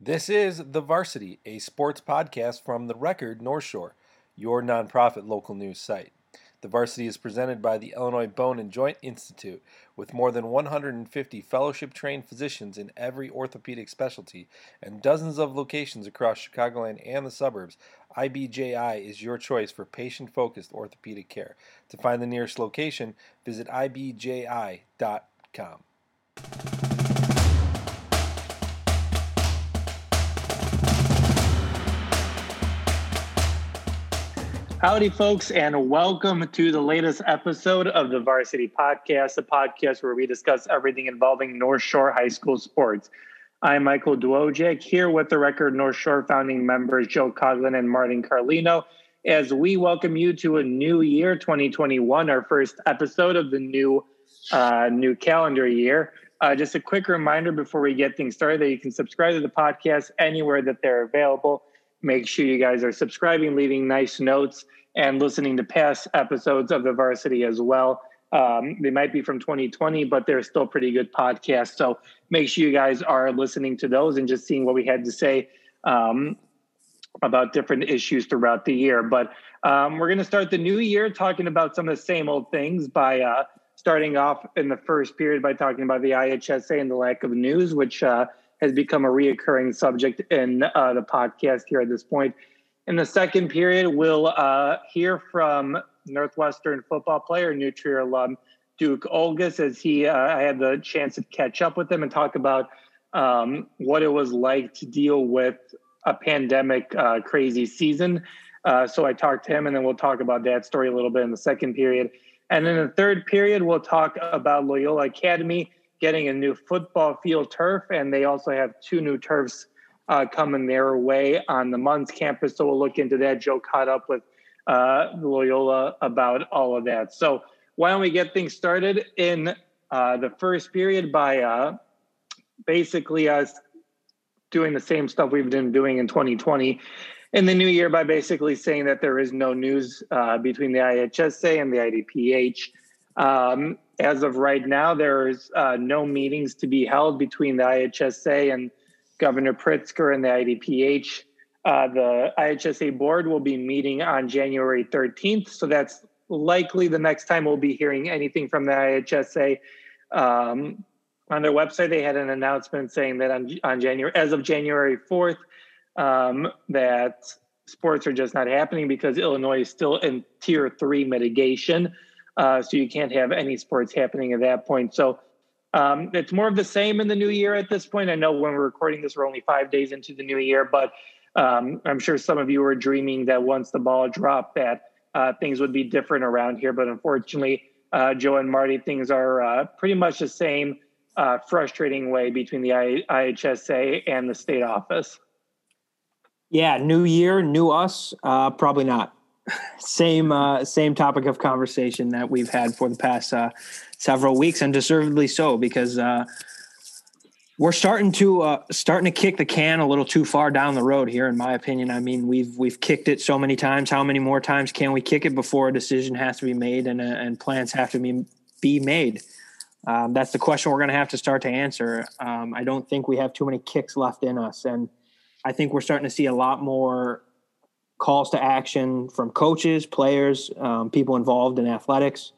This is The Varsity, a sports podcast from The Record North Shore, your nonprofit local news site. The Varsity is presented by the Illinois Bone and Joint Institute, with more than 150 fellowship trained physicians in every orthopedic specialty and dozens of locations across Chicagoland and the suburbs. IBJI is your choice for patient focused orthopedic care. To find the nearest location, visit IBJI.com. Howdy, folks, and welcome to the latest episode of the Varsity Podcast, a podcast where we discuss everything involving North Shore High School sports. I'm Michael Dwojak here with the Record North Shore founding members Joe Coughlin and Martin Carlino as we welcome you to a new year, 2021, our first episode of the new uh, new calendar year. Uh, just a quick reminder before we get things started that you can subscribe to the podcast anywhere that they're available make sure you guys are subscribing, leaving nice notes, and listening to past episodes of the varsity as well. Um, they might be from 2020, but they're still pretty good podcasts. So make sure you guys are listening to those and just seeing what we had to say um, about different issues throughout the year. But um, we're going to start the new year talking about some of the same old things by uh, starting off in the first period by talking about the IHSA and the lack of news, which uh, has become a reoccurring subject in uh, the podcast here at this point. In the second period, we'll uh, hear from Northwestern football player, New Trier alum Duke Olges, as he uh, I had the chance to catch up with him and talk about um, what it was like to deal with a pandemic uh, crazy season. Uh, so I talked to him, and then we'll talk about that story a little bit in the second period. And in the third period, we'll talk about Loyola Academy getting a new football field turf, and they also have two new turfs uh, coming their way on the Munds campus. So we'll look into that. Joe caught up with uh, Loyola about all of that. So why don't we get things started in uh, the first period by uh, basically us doing the same stuff we've been doing in 2020 in the new year by basically saying that there is no news uh, between the IHSA and the IDPH. Um, as of right now, there's uh, no meetings to be held between the IHSA and Governor Pritzker and the IDPH. Uh, the IHSA board will be meeting on January 13th, so that's likely the next time we'll be hearing anything from the IHSA. Um, on their website, they had an announcement saying that on, on January, as of January 4th, um, that sports are just not happening because Illinois is still in tier three mitigation. Uh, so you can't have any sports happening at that point. So um, it's more of the same in the new year at this point. I know when we're recording this, we're only five days into the new year, but um, I'm sure some of you were dreaming that once the ball dropped, that uh, things would be different around here. But unfortunately, uh, Joe and Marty, things are uh, pretty much the same uh, frustrating way between the I- IHSA and the state office. Yeah, new year, new us. Uh, probably not same uh, same topic of conversation that we've had for the past uh, several weeks, and deservedly so because uh, we're starting to uh, starting to kick the can a little too far down the road here, in my opinion. I mean, we've we've kicked it so many times. How many more times can we kick it before a decision has to be made and uh, and plans have to be be made? Um, that's the question we're going to have to start to answer. Um, I don't think we have too many kicks left in us, and I think we're starting to see a lot more calls to action from coaches, players, um, people involved in athletics,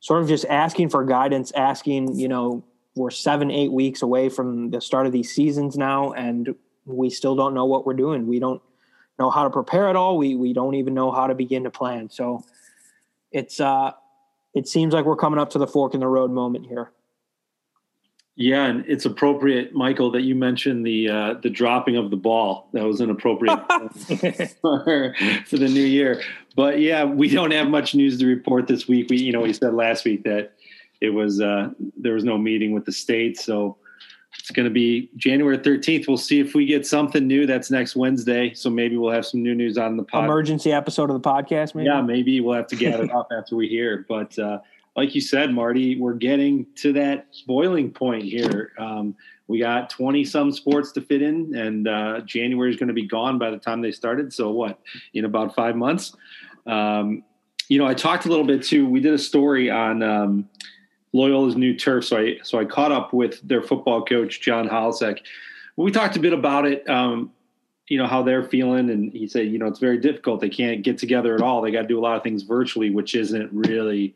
sort of just asking for guidance, asking, you know, we're seven, eight weeks away from the start of these seasons now, and we still don't know what we're doing. We don't know how to prepare at all. We we don't even know how to begin to plan. So it's uh it seems like we're coming up to the fork in the road moment here. Yeah, and it's appropriate, Michael, that you mentioned the uh, the dropping of the ball. That was an appropriate for, for the new year. But yeah, we don't have much news to report this week. We, you know, we said last week that it was uh, there was no meeting with the state, so it's going to be January thirteenth. We'll see if we get something new. That's next Wednesday, so maybe we'll have some new news on the pod. emergency episode of the podcast. Maybe yeah, maybe we'll have to gather it up after we hear. But uh, like you said, Marty, we're getting to that boiling point here. Um, we got 20 some sports to fit in, and uh, January is going to be gone by the time they started. So, what, in about five months? Um, you know, I talked a little bit too. We did a story on um, Loyola's new turf. So I, so I caught up with their football coach, John Holecek, we talked a bit about it. Um, you know how they're feeling, and he said, you know, it's very difficult. They can't get together at all. They got to do a lot of things virtually, which isn't really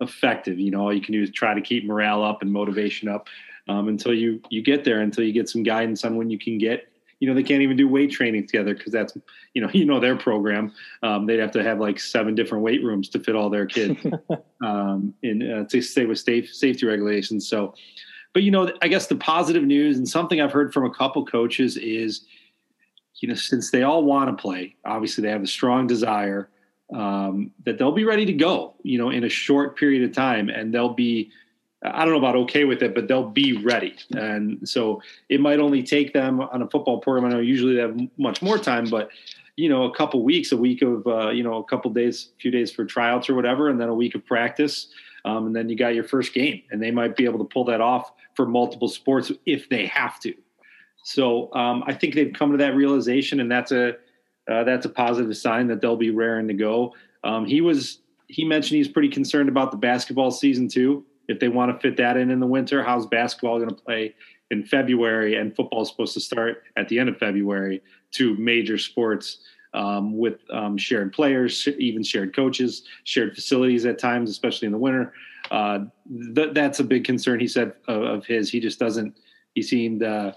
effective. You know, all you can do is try to keep morale up and motivation up um, until you you get there, until you get some guidance on when you can get. You know, they can't even do weight training together because that's you know you know their program. Um, they'd have to have like seven different weight rooms to fit all their kids um, in uh, to stay with safe, safety regulations. So, but you know, I guess the positive news and something I've heard from a couple coaches is, you know, since they all want to play, obviously they have a strong desire um, that they'll be ready to go, you know, in a short period of time, and they'll be, I don't know about okay with it, but they'll be ready. And so it might only take them on a football program. I know usually they have much more time, but you know, a couple weeks, a week of, uh, you know, a couple days, a few days for tryouts or whatever, and then a week of practice. Um, and then you got your first game, and they might be able to pull that off for multiple sports if they have to. So um, I think they've come to that realization, and that's a uh, that's a positive sign that they'll be raring to go. Um, he was he mentioned he's pretty concerned about the basketball season too. If they want to fit that in in the winter, how's basketball going to play in February? And football is supposed to start at the end of February. Two major sports um, with um, shared players, even shared coaches, shared facilities at times, especially in the winter. Uh, th- that's a big concern. He said of, of his. He just doesn't. He seemed uh,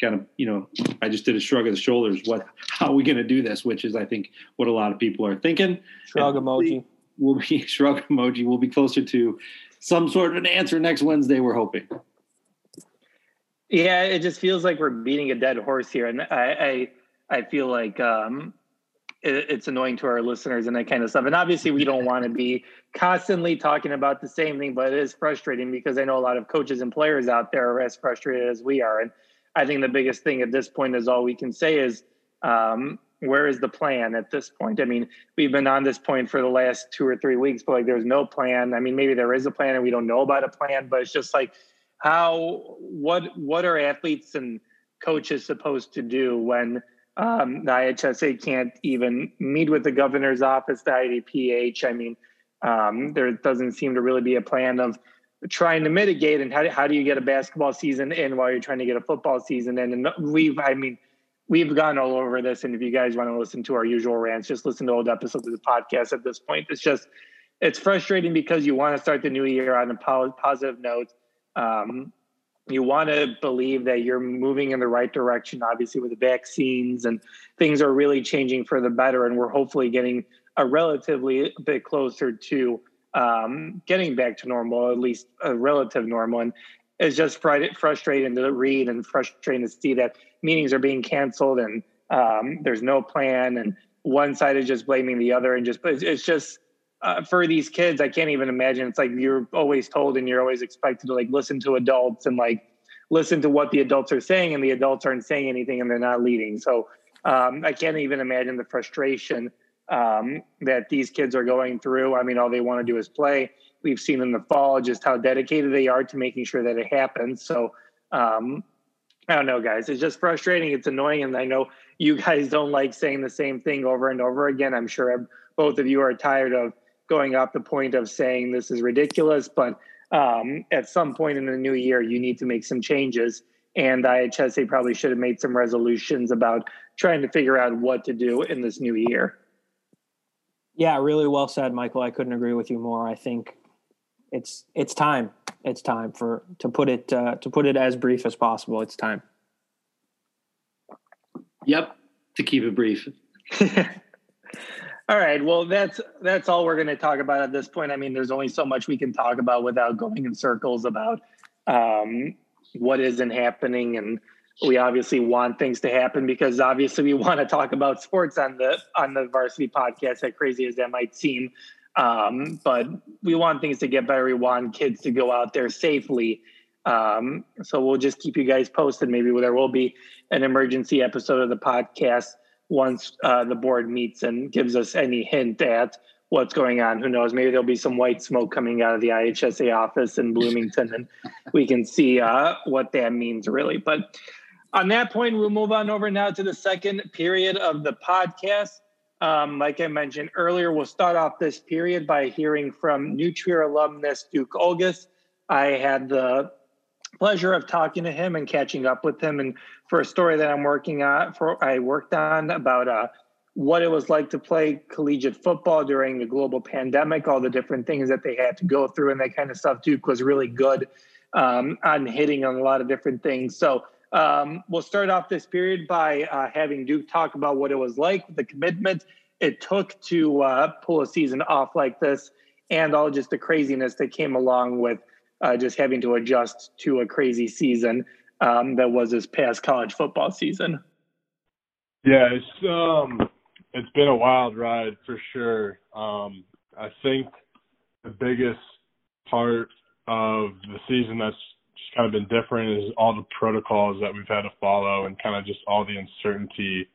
kind of you know i just did a shrug of the shoulders what how are we going to do this which is i think what a lot of people are thinking. Shrug and emoji. will be shrug emoji we'll be closer to some sort of an answer next wednesday we're hoping. Yeah it just feels like we're beating a dead horse here and i i, I feel like um it, it's annoying to our listeners and that kind of stuff and obviously we don't want to be constantly talking about the same thing but it is frustrating because i know a lot of coaches and players out there are as frustrated as we are and I think the biggest thing at this point is all we can say is um, where is the plan at this point? I mean, we've been on this point for the last two or three weeks, but like there's no plan. I mean, maybe there is a plan and we don't know about a plan, but it's just like how what what are athletes and coaches supposed to do when um, the IHSA can't even meet with the governor's office, the IDPH? I mean, um, there doesn't seem to really be a plan of trying to mitigate and how do, how do you get a basketball season in while you're trying to get a football season in? And we've i mean we've gone all over this. And if you guys want to listen to our usual rants just listen to old episodes of the podcast at this point. It's just it's frustrating because you want to start the new year on a positive note. Um, you want to believe that you're moving in the right direction obviously with the vaccines and things are really changing for the better. And we're hopefully getting a relatively bit closer to um, getting back to normal, at least a relative normal. And it's just frustrating to read and frustrating to see that meetings are being canceled and um, there's no plan. And one side is just blaming the other and just it's just uh, for these kids i can't even imagine. It's like you're always told and you're always expected to like listen to adults and like listen to what the adults are saying and the adults aren't saying anything and they're not leading. So um, i can't even imagine the frustration um, that these kids are going through. I mean, all they want to do is play. We've seen in the fall just how dedicated they are to making sure that it happens. So, um, I don't know, guys. It's just frustrating. It's annoying. And I know you guys don't like saying the same thing over and over again. I'm sure both of you are tired of going up the point of saying this is ridiculous. But um, at some point in the new year, you need to make some changes. And IHSA probably should have made some resolutions about trying to figure out what to do in this new year. Yeah, really well said, Michael. I couldn't agree with you more. I think it's it's time. It's time for to put it uh, to put it as brief as possible. It's time. Yep, to keep it brief. all right. Well, that's that's all we're going to talk about at this point. I mean, there's only so much we can talk about without going in circles about um, what isn't happening and we obviously want things to happen because obviously we want to talk about sports on the on the varsity podcast as crazy as that might seem um, but we want things to get better we want kids to go out there safely um, so we'll just keep you guys posted maybe there will be an emergency episode of the podcast once uh, the board meets and gives us any hint at what's going on. Who knows? Maybe there'll be some white smoke coming out of the IHSA office in Bloomington, and we can see uh, what that means really. But on that point, we'll move on over now to the second period of the podcast. Um, like I mentioned earlier, we'll start off this period by hearing from New Trier alumnus Duke Olges. I had the pleasure of talking to him and catching up with him and for a story that I'm working on. For I worked on about uh, what it was like to play collegiate football during the global pandemic, all the different things that they had to go through, and that kind of stuff. Duke was really good um, on hitting on a lot of different things. So um, we'll start off this period by uh, having Duke talk about what it was like, the commitment it took to uh, pull a season off like this, and all just the craziness that came along with uh, just having to adjust to a crazy season um, that was this past college football season. Yeah, it's um, it's been a wild ride for sure. Um, I think the biggest part of the season that's just kind of been different is all the protocols that we've had to follow and kind of just all the uncertainty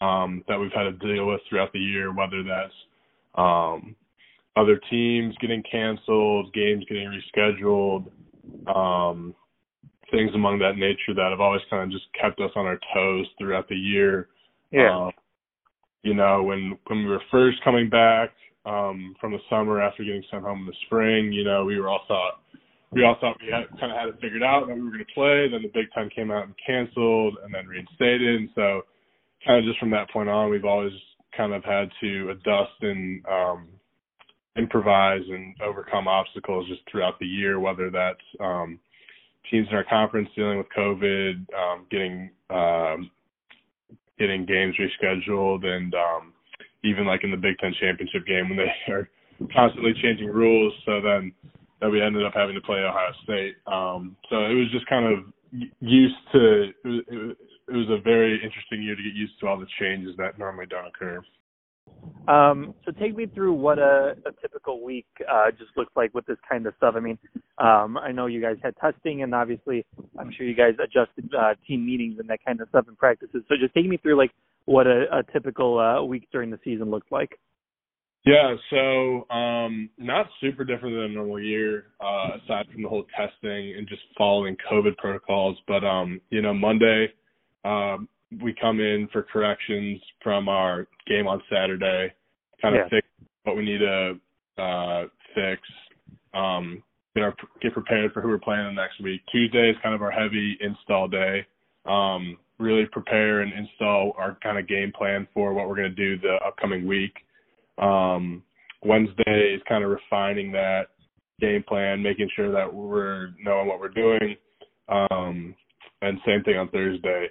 um, that we've had to deal with throughout the year, whether that's um, other teams getting canceled, games getting rescheduled, um, things among that nature that have always kind of just kept us on our toes throughout the year. Yeah. Um, you know, when when we were first coming back um, from the summer after getting sent home in the spring, you know, we were all thought we all thought we had kind of had it figured out that we were going to play. Then the Big Ten came out and canceled, and then reinstated. And so, kind of just from that point on, we've always kind of had to adjust and um, improvise and overcome obstacles just throughout the year, whether that's um, teams in our conference dealing with COVID, um, getting um, getting games rescheduled, and um, even like in the Big Ten championship game when they are constantly changing rules. So then that we ended up having to play Ohio State. Um, so it was just kind of used to. It was, it was a very interesting year to get used to all the changes that normally don't occur. Um, so take me through what a, a typical week uh, just looks like with this kind of stuff. I mean, um, I know you guys had testing, and obviously, I'm sure you guys adjusted uh, team meetings and that kind of stuff and practices. So just take me through like what a, a typical uh, week during the season looks like. Yeah, so um, not super different than a normal year, uh, aside from the whole testing and just following COVID protocols. But um, you know, Monday, um, we come in for corrections from our game on Saturday, kind of yeah. fix what we need to uh, fix, um, get our get prepared for who we're playing the next week. Tuesday is kind of our heavy install day. Um, really prepare and install our kind of game plan for what we're going to do the upcoming week. Um, Wednesday is kind of refining that game plan, making sure that we're knowing what we're doing. Um, and same thing on Thursday.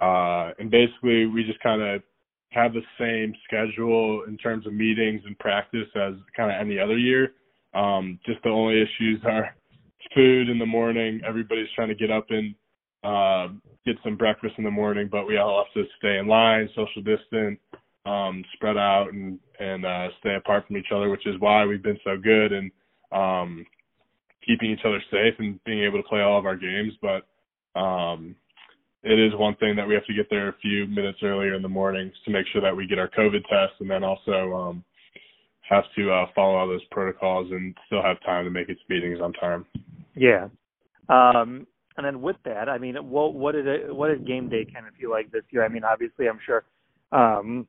Uh, and basically, we just kind of have the same schedule in terms of meetings and practice as kind of any other year. Um, just the only issues are food in the morning. Everybody's trying to get up and uh, get some breakfast in the morning, but we all have to stay in line, social distance, um, spread out, and and uh, stay apart from each other, which is why we've been so good and um, keeping each other safe and being able to play all of our games. But um, it is one thing that we have to get there a few minutes earlier in the mornings to make sure that we get our COVID test, and then also um, have to uh, follow all those protocols and still have time to make its meetings on time. Yeah. Um, and then with that, I mean, what what did it, what did game day kind of feel like this year? I mean, obviously, I'm sure um,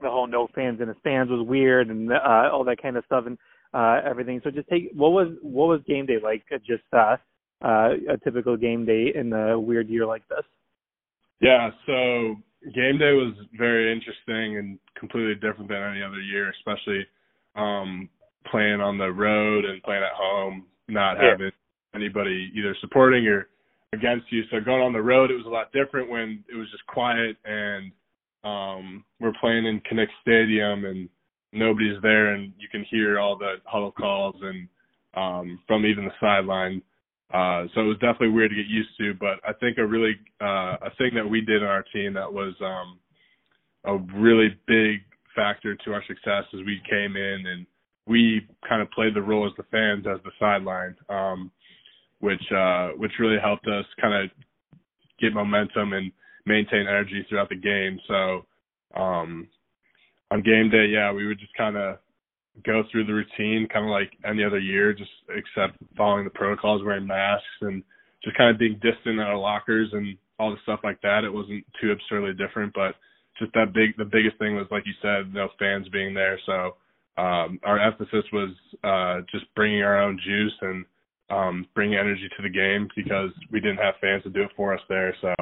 the whole no fans in the stands was weird and uh, all that kind of stuff and uh, everything. So just take what was what was game day like? Just uh, uh, a typical game day in a weird year like this? Yeah, so game day was very interesting and completely different than any other year, especially um, playing on the road and playing at home, not yeah. having anybody either supporting or against you. So going on the road, it was a lot different when it was just quiet and um, we're playing in Kinnick Stadium and nobody's there and you can hear all the huddle calls and um, from even the sideline. Uh, so it was definitely weird to get used to, but I think a really uh, a thing that we did on our team that was um, a really big factor to our success is we came in and we kind of played the role as the fans as the sideline, um, which uh, which really helped us kind of get momentum and maintain energy throughout the game. So um, on game day, yeah, we would just kind of go through the routine kind of like any other year, just except following the protocols, wearing masks and just kind of being distant in our lockers and all the stuff like that. It wasn't too absurdly different, but just that big, the biggest thing was, like you said, no fans being there. So, um, our emphasis was, uh, just bringing our own juice and, um, bringing energy to the game because we didn't have fans to do it for us there. So,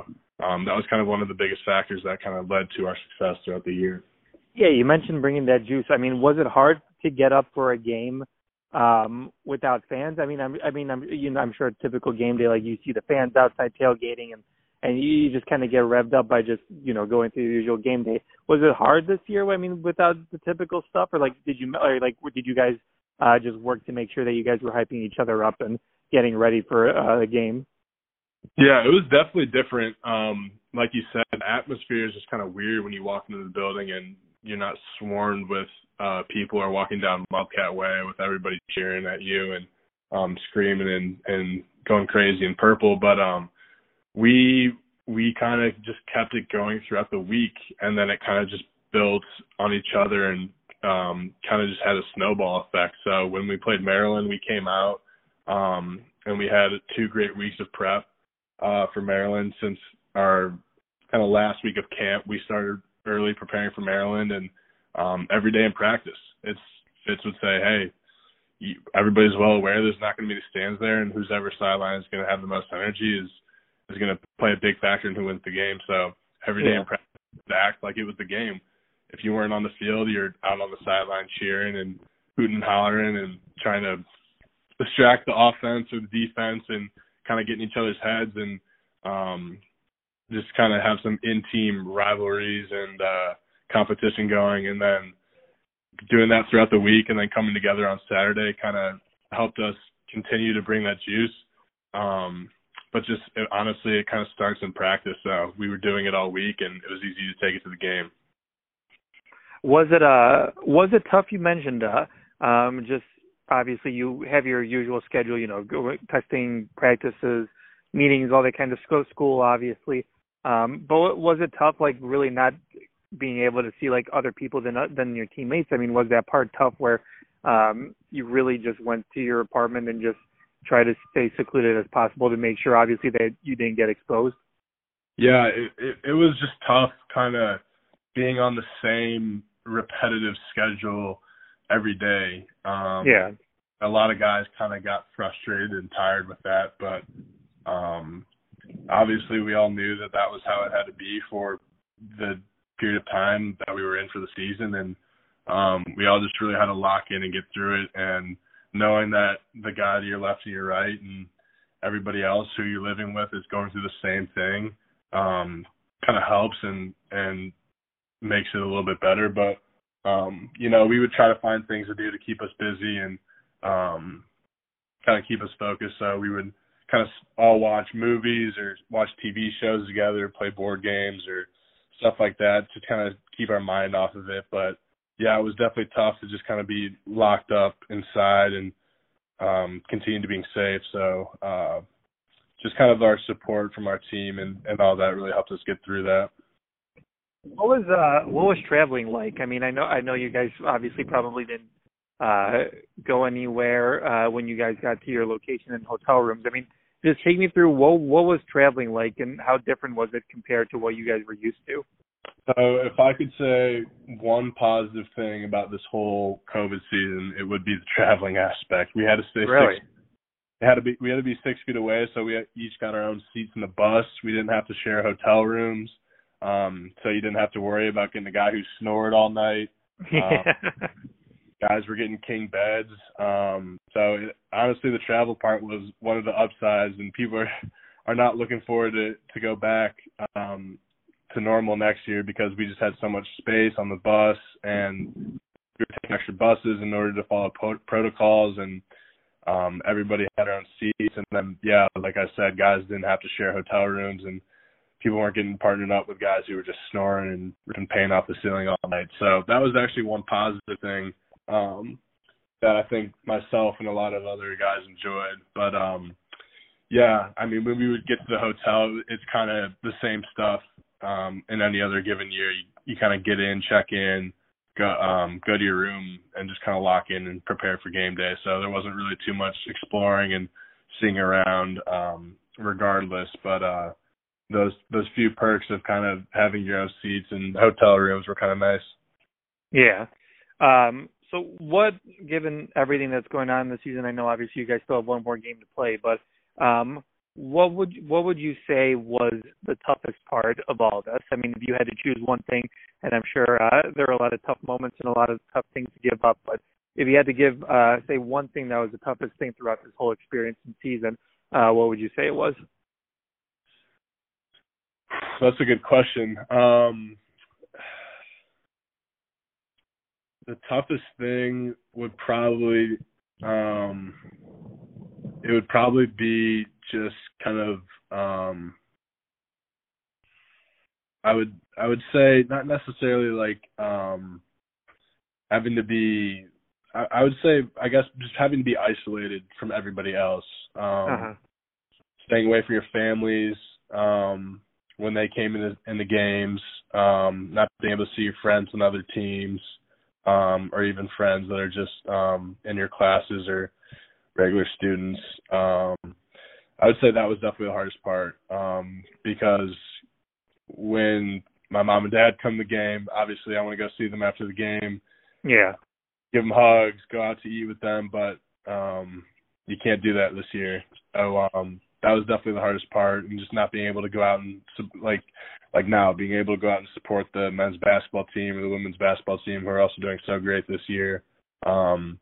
um, that was kind of one of the biggest factors that kind of led to our success throughout the year. Yeah, you mentioned bringing that juice. I mean, was it hard to get up for a game um, without fans? I mean, I'm, I mean, I'm, you know, I'm sure a typical game day, like you see the fans outside tailgating, and and you just kind of get revved up by just you know going through the usual game day. Was it hard this year? I mean, without the typical stuff, or like did you or like did you guys uh, just work to make sure that you guys were hyping each other up and getting ready for uh, the game? Yeah, it was definitely different. Um, like you said, the atmosphere is just kind of weird when you walk into the building and you're not swarmed with uh people are walking down Wildcat Way with everybody cheering at you and um screaming and and going crazy in purple. But um we we kind of just kept it going throughout the week and then it kind of just built on each other and um kind of just had a snowball effect. So when we played Maryland, we came out um and we had two great weeks of prep uh for Maryland since our kind of last week of camp. We started early preparing for Maryland and um every day in practice. It's Fitz would say, "Hey, you, everybody's well aware there's not going to be the stands there, and who's ever sideline is going to have the most energy is is going to play a big factor in who wins the game. So every day Yeah. in practice, to act like it was the game. If you weren't on the field, you're out on the sideline cheering and hooting and hollering and trying to distract the offense or the defense and kind of get in each other's heads and um just kind of have some in-team rivalries and uh competition going and then doing that throughout the week and then coming together on Saturday kind of helped us continue to bring that juice. Um, but just it, honestly, it kind of starts in practice. So we were doing it all week, and it was easy to take it to the game. Was it uh was it tough? You mentioned uh um just obviously you have your usual schedule, you know, testing, practices, meetings, all that kind of school. School, obviously. Um, but was it tough, like really not being able to see like other people than than your teammates? I mean, was that part tough where um you really just went to your apartment and just try to stay secluded as possible to make sure, obviously, that you didn't get exposed? Yeah, it it, it was just tough, kind of being on the same repetitive schedule every day. Um, yeah. A lot of guys kind of got frustrated and tired with that, but um obviously we all knew that that was how it had to be for the period of time that we were in for the season. And um we all just really had to lock in and get through it. And knowing that the guy to your left and your right and everybody else who you're living with is going through the same thing um kind of helps and and makes it a little bit better. But um you know we would try to find things to do to keep us busy and um kind of keep us focused so we would kind of all watch movies or watch TV shows together, play board games or stuff like that to kind of keep our mind off of it. But yeah, it was definitely tough to just kind of be locked up inside and um continue to being safe. So uh just kind of our support from our team and, and all that really helped us get through that. What was uh what was traveling like? I mean, I know I know you guys obviously probably didn't uh go anywhere uh when you guys got to your location in hotel rooms. I mean, just take me through what what was traveling like and how different was it compared to what you guys were used to? So if I could say one positive thing about this whole COVID season, it would be the traveling aspect. We had to stay Really? six it had to be we had to be six feet away, so we each got our own seats in the bus. We didn't have to share hotel rooms, um, so you didn't have to worry about getting the guy who snored all night. Yeah. Guys were getting king beds. Um, so it, honestly, the travel part was one of the upsides, and people are are not looking forward to to go back um, to normal next year because we just had so much space on the bus, and we were taking extra buses in order to follow po- protocols and um everybody had their own seats and then yeah like i said guys didn't have to share hotel rooms and people weren't getting partnered up with guys who were just snoring and ripping paint off the ceiling all night so that was actually one positive thing um that i think myself and a lot of other guys enjoyed but um yeah i mean when we would get to the hotel it's kind of the same stuff um in any other given year you, you kind of get in check in go um go to your room and just kind of lock in and prepare for game day. So there wasn't really too much exploring and seeing around um regardless, but uh those those few perks of kind of having your own seats and hotel rooms were kind of nice. Yeah. Um, so what, given everything that's going on this season, I know obviously you guys still have one more game to play, but um, what would what would you say was the toughest part of all this? I mean, if you had to choose one thing, and I'm sure uh, there are a lot of tough moments and a lot of tough things to give up, but if you had to give uh, say one thing that was the toughest thing throughout this whole experience and season, uh, what would you say it was? That's a good question. Um, the toughest thing would probably um, it would probably be just kind of um, I would I would say not necessarily like um, having to be I, I would say I guess just having to be isolated from everybody else. Um, uh-huh. Staying away from your families um, when they came in the, in the games, um, not being able to see your friends on other teams, um, or even friends that are just um, in your classes or regular students. Um, I would say that was definitely the hardest part um, because when my mom and dad come to the game, obviously I want to go see them after the game. Yeah. Give them hugs, go out to eat with them, but um, you can't do that this year. So um, that was definitely the hardest part, and just not being able to go out and like like now being able to go out and support the men's basketball team or the women's basketball team who are also doing so great this year. Um,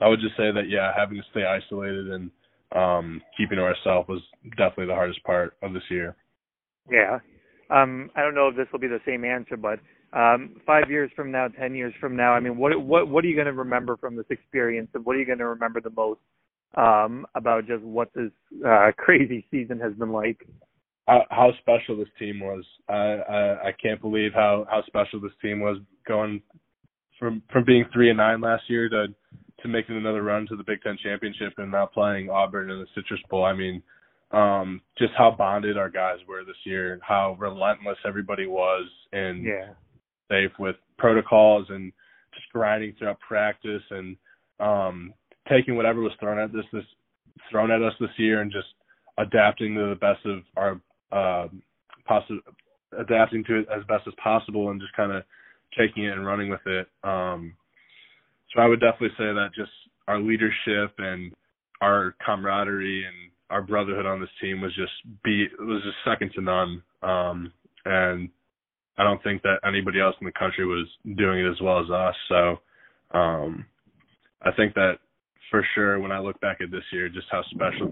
I would just say that yeah, having to stay isolated and um, keeping to ourselves was definitely the hardest part of this year. Yeah, um, I don't know if this will be the same answer, but um, five years from now, ten years from now, I mean, what what what are you going to remember from this experience, and what are you going to remember the most um, about just what this uh, crazy season has been like? how, how special this team was. I, I I can't believe how how special this team was going from from being three and nine last year to to making another run to the Big Ten championship and now playing Auburn in the Citrus Bowl. I mean, um, just how bonded our guys were this year, and how relentless everybody was, and yeah. safe with protocols and just grinding throughout practice and um, taking whatever was thrown at this this thrown at us this year and just adapting to the best of our uh, adapting to it as best as possible and just kind of taking it and running with it. Um, so I would definitely say that just our leadership and our camaraderie and our brotherhood on this team was just be was just second to none. Um, and I don't think that anybody else in the country was doing it as well as us. So um, I think that for sure when I look back at this year, just how special,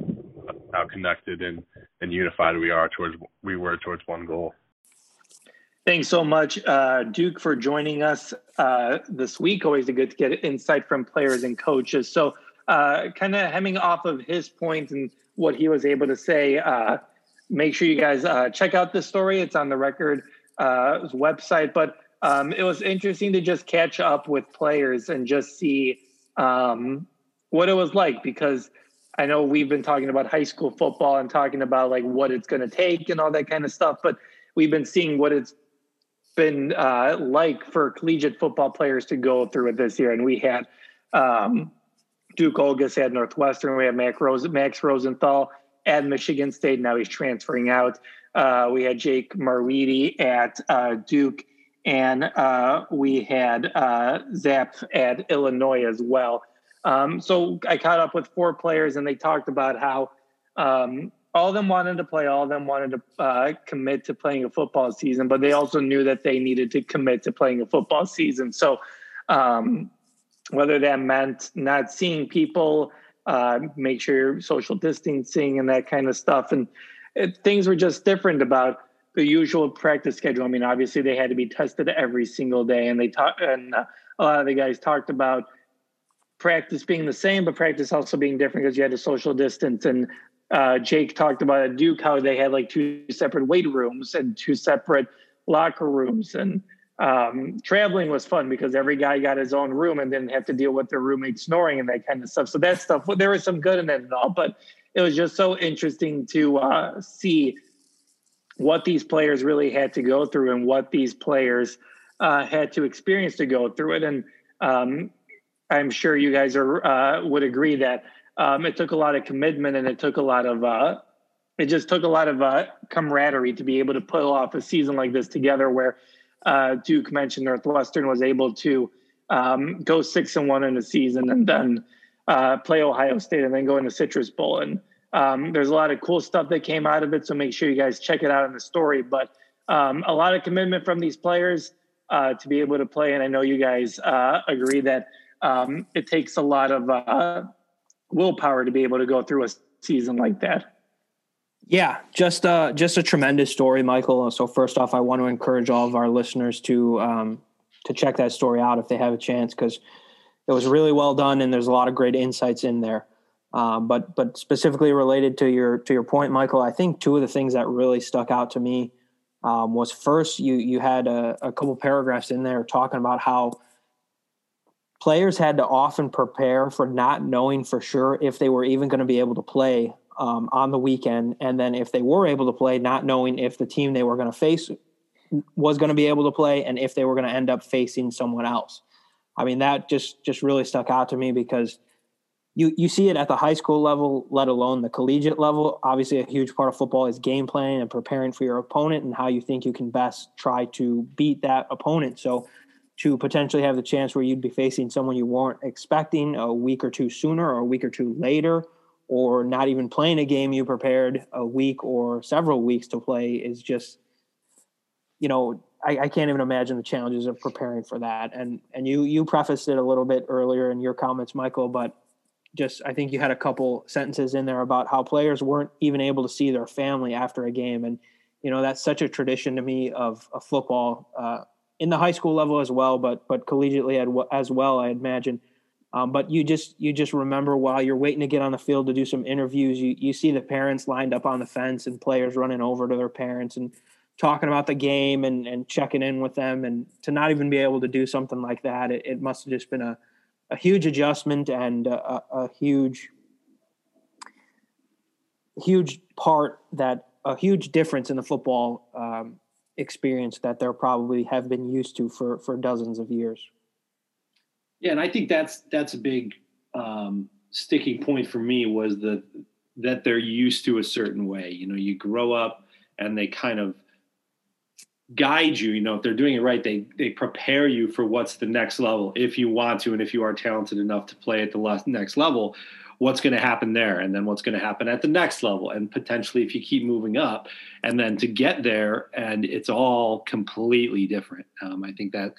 how connected and, and unified we are towards we were towards one goal. Thanks so much, uh, Duke, for joining us uh, this week. Always a good to get insight from players and coaches. So, uh, kind of hemming off of his point and what he was able to say, uh, make sure you guys uh, check out this story. It's on the record uh, website. But um, it was interesting to just catch up with players and just see um, what it was like because I know we've been talking about high school football and talking about like what it's going to take and all that kind of stuff, but we've been seeing what it's been uh, like for collegiate football players to go through it this year. And we had um, Duke Olges had Northwestern, we had Rose, Max Rosenthal at Michigan State. Now he's transferring out. Uh, we had Jake Marwede at uh, Duke, and uh, we had uh, Zap at Illinois as well. Um, so I caught up with four players, and they talked about how um, all of them wanted to play, all of them wanted to uh, commit to playing a football season, but they also knew that they needed to commit to playing a football season. So um, whether that meant not seeing people, uh, make sure you're social distancing and that kind of stuff, and it, things were just different about the usual practice schedule. I mean, obviously they had to be tested every single day, and they talked, and uh, a lot of the guys talked about practice being the same, but practice also being different because you had to social distance. And uh, Jake talked about at Duke how they had like two separate weight rooms and two separate locker rooms. And um, traveling was fun because every guy got his own room and didn't have to deal with their roommate snoring and that kind of stuff. So that stuff, well, there was some good in it and all, but it was just so interesting to uh, see what these players really had to go through and what these players uh, had to experience to go through it. And um, I'm sure you guys are uh, would agree that um, it took a lot of commitment and it took a lot of uh, it just took a lot of uh, camaraderie to be able to pull off a season like this together. Where uh, Duke mentioned Northwestern was able to um, go six and one in a season and then uh, play Ohio State and then go into Citrus Bowl and Um, there's a lot of cool stuff that came out of it, so make sure you guys check it out in the story. But um, a lot of commitment from these players uh, to be able to play, and I know you guys agree that um, it takes a lot of uh, willpower to be able to go through a season like that. Yeah, just uh, just a tremendous story, Michael. So first off, I want to encourage all of our listeners to um, to check that story out if they have a chance because it was really well done and there's a lot of great insights in there. Um, but but specifically related to your to your point, Michael, I think two of the things that really stuck out to me um, was first you you had a, a couple paragraphs in there talking about how players had to often prepare for not knowing for sure if they were even going to be able to play um, on the weekend, and then if they were able to play, not knowing if the team they were going to face was going to be able to play and if they were going to end up facing someone else. I mean, that just just really stuck out to me because you you see it at the high school level, let alone the collegiate level. Obviously, a huge part of football is game planning and preparing for your opponent and how you think you can best try to beat that opponent. So, to potentially have the chance where you'd be facing someone you weren't expecting a week or two sooner or a week or two later, or not even playing a game you prepared a week or several weeks to play is just, you know, I, I, can't even imagine the challenges of preparing for that. And and you you prefaced it a little bit earlier in your comments, Michael, but just I think you had a couple sentences in there about how players weren't even able to see their family after a game, and you know that's such a tradition to me of, of football uh, in the high school level as well, but but collegiately as well, I imagine. Um, but you just you just remember while you're waiting to get on the field to do some interviews, you you see the parents lined up on the fence and players running over to their parents and talking about the game and and checking in with them, and to not even be able to do something like that, it, it must have just been a a huge adjustment and a, a huge huge part that a huge difference in the football um, experience that they're probably have been used to for for dozens of years. Yeah, and I think that's that's a big um, sticking point for me was the that they're used to a certain way. You know, you grow up and they kind of guide you you know if they're doing it right they they prepare you for what's the next level if you want to and if you are talented enough to play at the next level what's going to happen there and then what's going to happen at the next level and potentially if you keep moving up and then to get there and it's all completely different um, i think that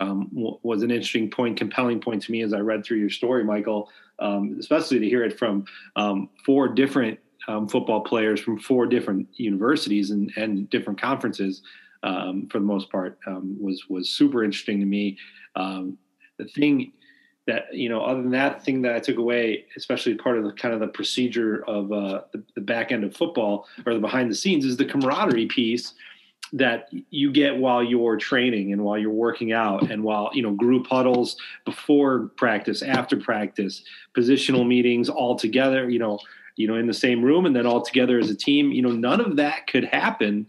um, was an interesting point compelling point to me as i read through your story michael um, especially to hear it from um, four different um, football players from four different universities and, and different conferences um, for the most part was was super interesting to me. The thing that you know, other than that thing that I took away, especially part of the kind of the procedure of uh, the, the back end of football or the behind the scenes, is the camaraderie piece that you get while you're training and while you're working out and while you know group huddles before practice after practice positional meetings all together you know you know in the same room and then all together as a team you know none of that could happen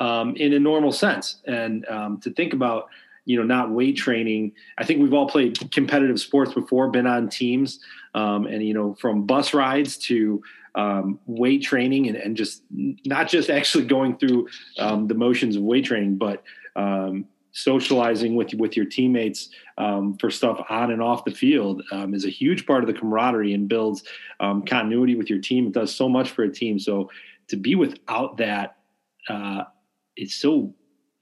um, in a normal sense. And um, to think about, you know, not weight training. I think we've all played competitive sports before, been on teams, um, and you know, from bus rides to um, weight training, and, and, just not just actually going through um, the motions of weight training, but um, socializing with with your teammates um, for stuff on and off the field um, is a huge part of the camaraderie and builds continuity with your team. It does so much for a team. So to be without that uh, it's so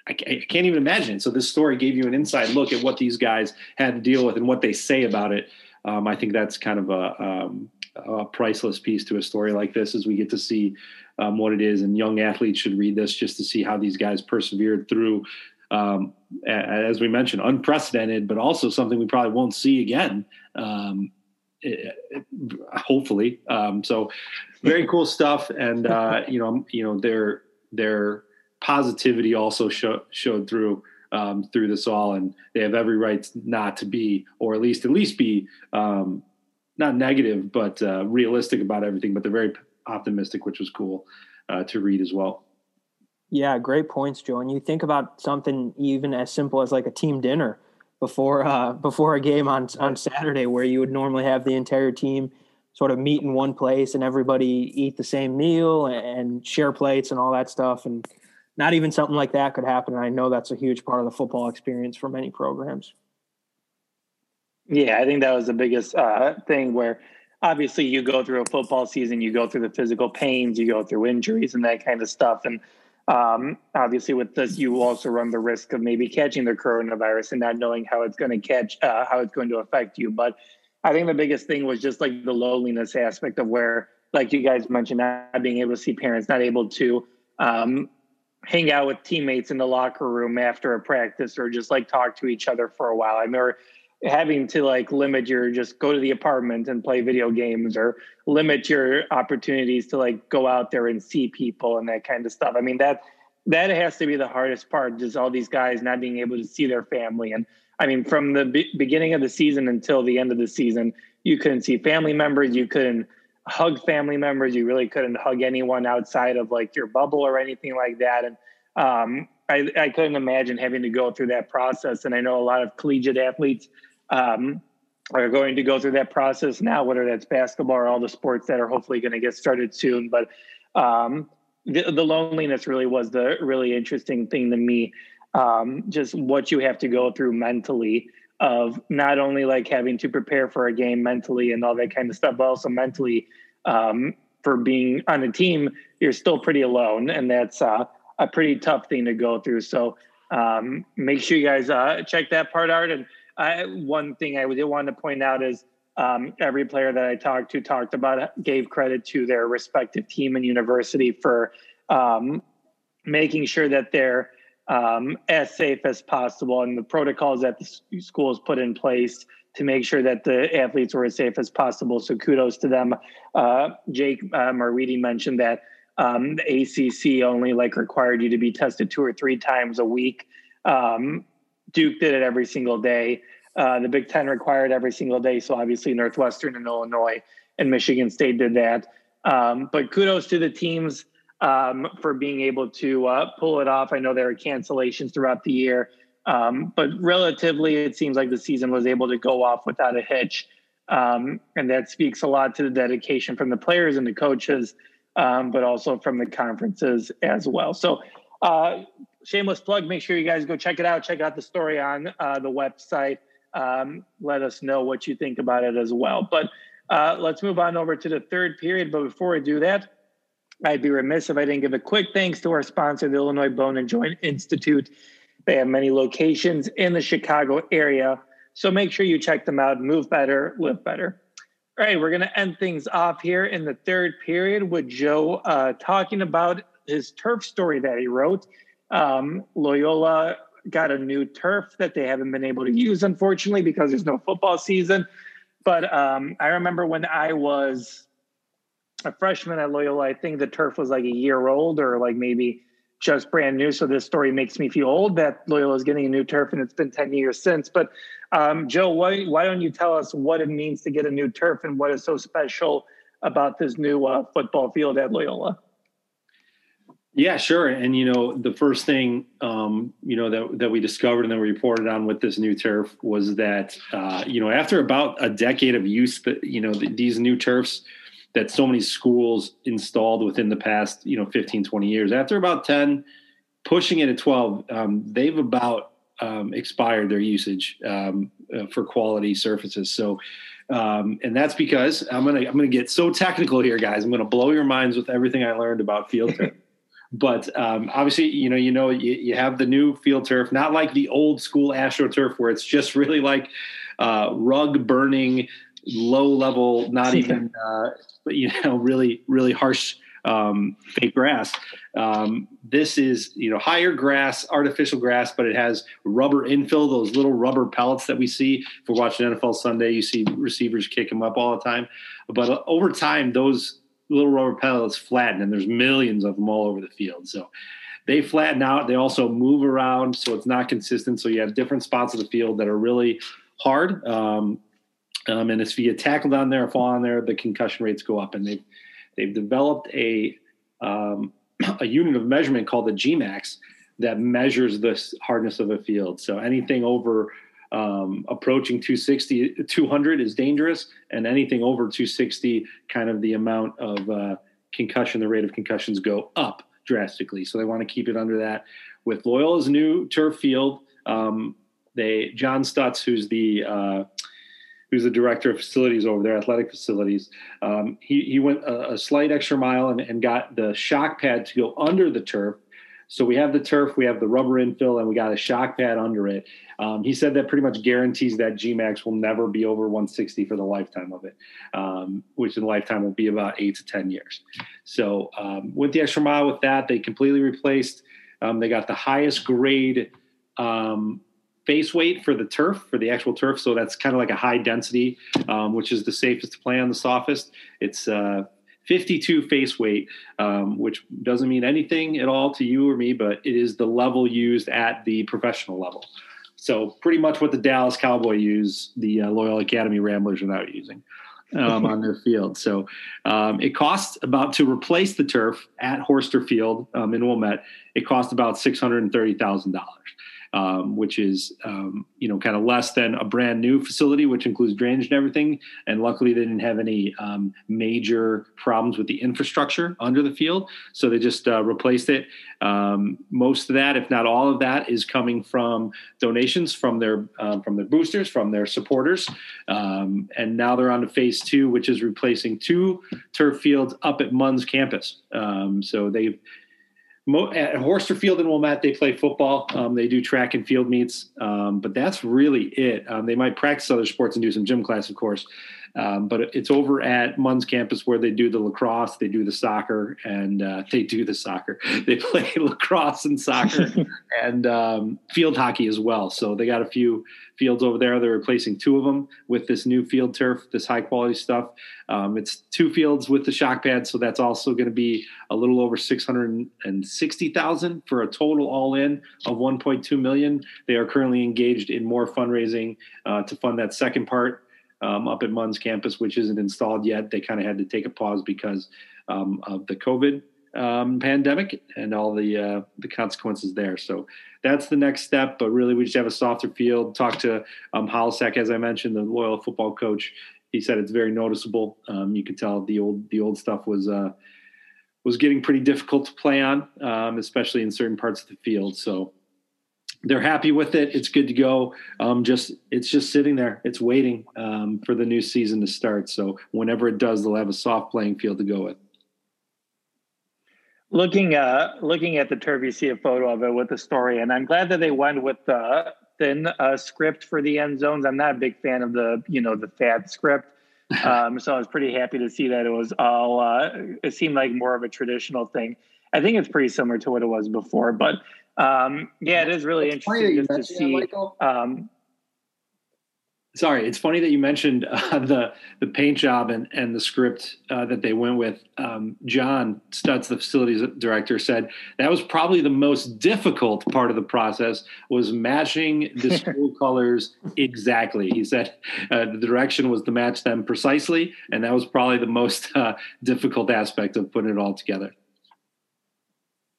I, can't even imagine. So this story gave you an inside look at what these guys had to deal with and what they say about it. Um, I think that's kind of a, um, a, priceless piece to a story like this, as we get to see um, what it is. And young athletes should read this just to see how these guys persevered through, um, as we mentioned, unprecedented, but also something we probably won't see again. Um, hopefully, um, so very cool stuff. And uh, you know, you know, they're they're positivity also show, showed through um, through this all, and they have every right not to be, or at least at least be um, not negative, but uh, realistic about everything. But they're very optimistic, which was cool uh, to read as well. Yeah, great points, Joe. And you think about something even as simple as like a team dinner before uh, before a game on on Saturday, where you would normally have the entire team sort of meet in one place and everybody eat the same meal and share plates and all that stuff. And not even something like that could happen. And I know that's a huge part of the football experience for many programs. Yeah, I think that was the biggest uh, thing where obviously you go through a football season, you go through the physical pains, you go through injuries and that kind of stuff. And um, obviously, with this, you also run the risk of maybe catching the coronavirus and not knowing how it's going to catch, uh, how it's going to affect you. But I think the biggest thing was just like the loneliness aspect of where, like you guys mentioned, not being able to see parents, not able to um, hang out with teammates in the locker room after a practice or just like talk to each other for a while. I remember having to like limit your just go to the apartment and play video games or limit your opportunities to like go out there and see people and that kind of stuff. I mean that that has to be the hardest part just all these guys not being able to see their family and I mean from the be- beginning of the season until the end of the season you couldn't see family members, you couldn't hug family members, you really couldn't hug anyone outside of like your bubble or anything like that and um, I, I couldn't imagine having to go through that process. And I know a lot of collegiate athletes um, are going to go through that process now, whether that's basketball or all the sports that are hopefully going to get started soon. But um, the, the, loneliness really was the really interesting thing to me. Um, just what you have to go through mentally of not only like having to prepare for a game mentally and all that kind of stuff, but also mentally um, for being on a team, you're still pretty alone. And that's uh, a pretty tough thing to go through. So um, make sure you guys uh, check that part out. And I, one thing I did want to point out is um, every player that I talked to talked about gave credit to their respective team and university for um, making sure that they're um, as safe as possible and the protocols that the schools put in place to make sure that the athletes were as safe as possible. So kudos to them. Uh, Jake uh, Marwede mentioned that um, the ACC only like required you to be tested two or three times a week. Um, Duke did it every single day. Uh, the Big Ten required every single day. So obviously Northwestern and Illinois and Michigan State did that. Um, but kudos to the teams um, for being able to uh, pull it off. I know there are cancellations throughout the year, um, but relatively, it seems like the season was able to go off without a hitch. Um, and that speaks a lot to the dedication from the players and the coaches, um, but also from the conferences as well. So uh, shameless plug. Make sure you guys go check it out. Check out the story on uh, the website. Um, let us know what you think about it as well. But uh, let's move on over to the third period. But before we do that, I'd be remiss if I didn't give a quick thanks to our sponsor, the Illinois Bone and Joint Institute. They have many locations in the Chicago area. So make sure you check them out. Move better, live better. All right, we're going to end things off here in the third period with Joe uh, talking about his turf story that he wrote. Um, Loyola got a new turf that they haven't been able to use, unfortunately, because there's no football season. But um, I remember when I was a freshman at Loyola, I think the turf was like a year old or like maybe just brand new. So this story makes me feel old that Loyola is getting a new turf and it's been 10 years since. But um, Joe, why, why don't you tell us what it means to get a new turf and what is so special about this new uh, football field at Loyola? Yeah, sure. And you know, the first thing um, you know that that we discovered and then we reported on with this new turf was that uh, you know after about a decade of use, that you know the, these new turfs that so many schools installed within the past you know 15 20 years. After about 10 pushing it at 12 um, they've about um, expired their usage um, uh, for quality surfaces. So um, and that's because i'm gonna i'm gonna get so technical here guys. I'm gonna blow your minds with everything i learned about field turf. But um, obviously, you know, you know, you, you, have the new field turf, not like the old school AstroTurf where it's just really like uh, rug burning, low level, not even, uh, you know, really, really harsh um, fake grass. Um, this is, you know, higher grass, artificial grass, but it has rubber infill, those little rubber pellets that we see. If we're watching NFL Sunday, you see receivers kick them up all the time. But uh, over time, those little rubber pellets flatten, and there's millions of them all over the field. So they flatten out. They also move around, so it's not consistent. So you have different spots of the field that are really hard. Um, um, and if you get tackled on there or fall on there, the concussion rates go up. And they've they've developed a um, a unit of measurement called the GMAX that measures the hardness of a field. So anything over um, approaching 260 200 is dangerous and anything over 260 kind of the amount of uh, concussion the rate of concussions go up drastically so they want to keep it under that with loyola's new turf field um, they john stutz who's the uh, who's the director of facilities over there, athletic facilities. Um, he he went a, a slight extra mile and, and got the shock pad to go under the turf. So we have the turf, we have the rubber infill, and we got a shock pad under it. Um, he said that pretty much guarantees that Gmax will never be over 160 for the lifetime of it, um, which in lifetime will be about eight to 10 years. So um, with the extra mile with that, they completely replaced. Um, they got the highest grade um, face weight for the turf for the actual turf so that's kind of like a high density um, which is the safest to play on the softest it's uh, 52 face weight um, which doesn't mean anything at all to you or me but it is the level used at the professional level so pretty much what the dallas cowboy use the uh, loyola academy ramblers are now using um, on their field. So um, it costs about to replace the turf at Horster Field um, in Wilmette. It costs about six hundred and thirty thousand dollars um, which is um, you know kind of less than a brand new facility, which includes drainage and everything. And luckily, they didn't have any um, major problems with the infrastructure under the field, so they just uh, replaced it. Um, most of that, if not all of that, is coming from donations from their um, from their boosters, from their supporters, um, and now they're on to phase two, which is replacing two turf fields up at Munns campus. so they've at Horster Field in Wilmette, they play football. Um, they do track and field meets, um, but that's really it. Um, they might practice other sports and do some gym class, of course. Um, but it's over at Munns campus where they do the lacrosse, they do the soccer, and uh, they do the soccer. They play lacrosse and soccer and um, field hockey as well. So they got a few fields over there. They're replacing two of them with this new field turf, this high quality stuff. Um, it's two fields with the shock pad, so that's also going to be a little over six hundred and sixty thousand for a total all in of one point two million. They are currently engaged in more fundraising uh, to fund that second part um, up at Munns campus, which isn't installed yet. They kind of had to take a pause because um, of the COVID um, pandemic and all the uh, the consequences there. So that's the next step. But really, we just have a softer field. Talk to um, as I mentioned, the loyola football coach. He said it's very noticeable. Um, you could tell the old the old stuff was uh, was getting pretty difficult to play on, um, especially in certain parts of the field. So they're happy with it. It's good to go. Um, just it's just sitting there. It's waiting um, for the new season to start. So whenever it does, they'll have a soft playing field to go with. Looking uh, looking at the turf, you see a photo of it with the story, and I'm glad that they went with the thin uh, script for the end zones. I'm not a big fan of the you know the fat script. Um, so I was pretty happy to see that it was all. Uh, it seemed like more of a traditional thing. I think it's pretty similar to what it was before, but um, yeah, it is really it's interesting just to see. Um, Sorry, it's funny that you mentioned uh, the the paint job and and the script uh, that they went with. Um, John Stutz, the facilities director, said that was probably the most difficult part of the process was matching the school colors exactly. He said uh, the direction was to match them precisely, and that was probably the most uh, difficult aspect of putting it all together.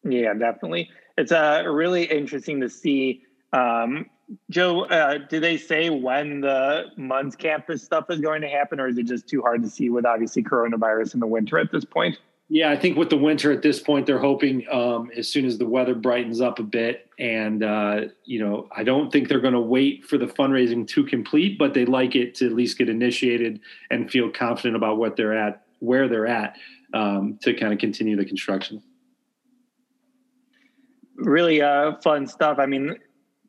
Yeah, definitely it's uh, really interesting to see. Um, Joe, uh, do they say when the Munns campus stuff is going to happen, or is it just too hard to see with obviously coronavirus in the winter at this point? Yeah, I think with the winter at this point, they're hoping um, as soon as the weather brightens up a bit, and uh, you know, I don't think they're going to wait for the fundraising to complete, but they like it to at least get initiated and feel confident about what they're at, where they're at, um, to kind of continue the construction really uh, fun stuff. I mean,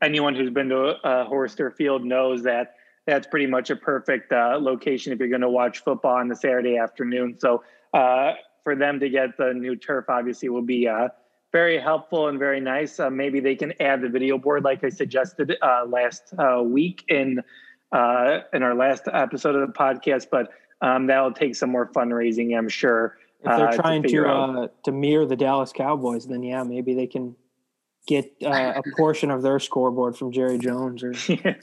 anyone who's been to uh, Horster Field knows that that's pretty much a perfect uh, location if you're going to watch football on the Saturday afternoon. So uh, for them to get the new turf, obviously, will be uh, very helpful and very nice. Uh, maybe they can add the video board, like I suggested uh, last week in in our last episode of the podcast. But um, that'll take some more fundraising, I'm sure. If they're trying to to, to mirror the Dallas Cowboys, then yeah, maybe they can get uh, a portion of their scoreboard from Jerry Jones or yeah.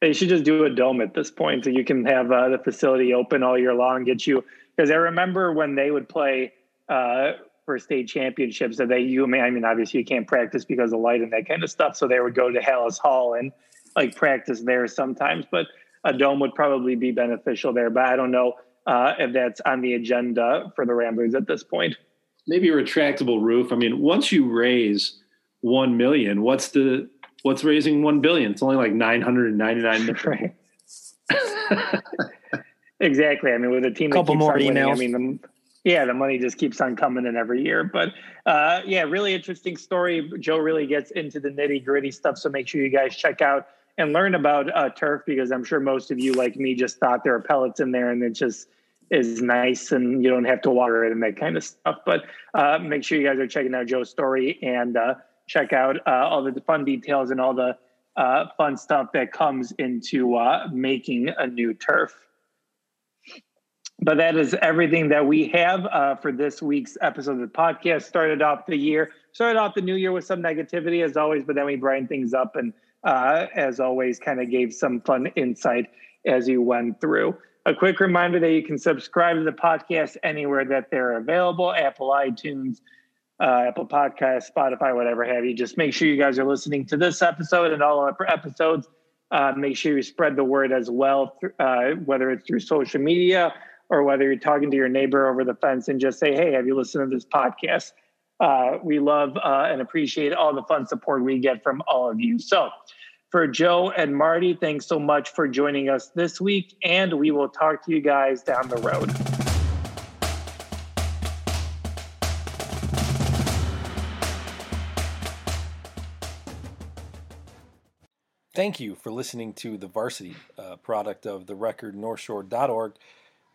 they should just do a dome at this point so you can have uh, the facility open all year long get you because I remember when they would play uh, for state championships that they you may I mean obviously you can't practice because of light and that kind of stuff so they would go to Halas Hall and like practice there sometimes but a dome would probably be beneficial there but I don't know uh, if that's on the agenda for the Ramblers at this point maybe a retractable roof. I mean, once you raise one million, what's the what's raising one billion? It's only like nine hundred and ninety nine million. Right. exactly. I mean, with a team, couple more winning, emails. I mean, the, yeah, the money just keeps on coming in every year. But uh, yeah, really interesting story. Joe really gets into the nitty gritty stuff. So make sure you guys check out and learn about uh, turf because I'm sure most of you, like me, just thought there are pellets in there and it just is nice and you don't have to water it and that kind of stuff. But uh, make sure you guys are checking out Joe's story and uh, check out uh, all the fun details and all the uh, fun stuff that comes into uh, making a new turf. But that is everything that we have uh, for this week's episode of the podcast. Started off the year, started off the new year with some negativity as always, but then we brightened things up and, as always, kind of gave some fun insight as you went through. A quick reminder that you can subscribe to the podcast anywhere that they're available Apple, iTunes, uh, Apple Podcast, Spotify, whatever have you. Just make sure you guys are listening to this episode and all our episodes. Uh, make sure you spread the word as well, uh, whether it's through social media or whether you're talking to your neighbor over the fence and just say, hey, have you listened to this podcast? Uh, we love uh, and appreciate all the fun support we get from all of you. So, for Joe and Marty, thanks so much for joining us this week, and we will talk to you guys down the road. Thank you for listening to The Varsity, a product of the record northshore.org,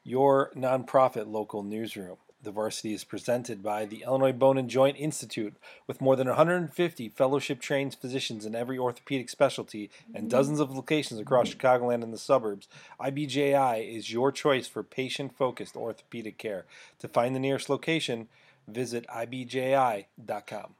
your nonprofit local newsroom. The Varsity is presented by the Illinois Bone and Joint Institute with more than 150 fellowship trained physicians in every orthopedic specialty and mm-hmm. dozens of locations across Chicagoland and the suburbs. IBJI is your choice for patient focused orthopedic care. To find the nearest location, visit ibji.com.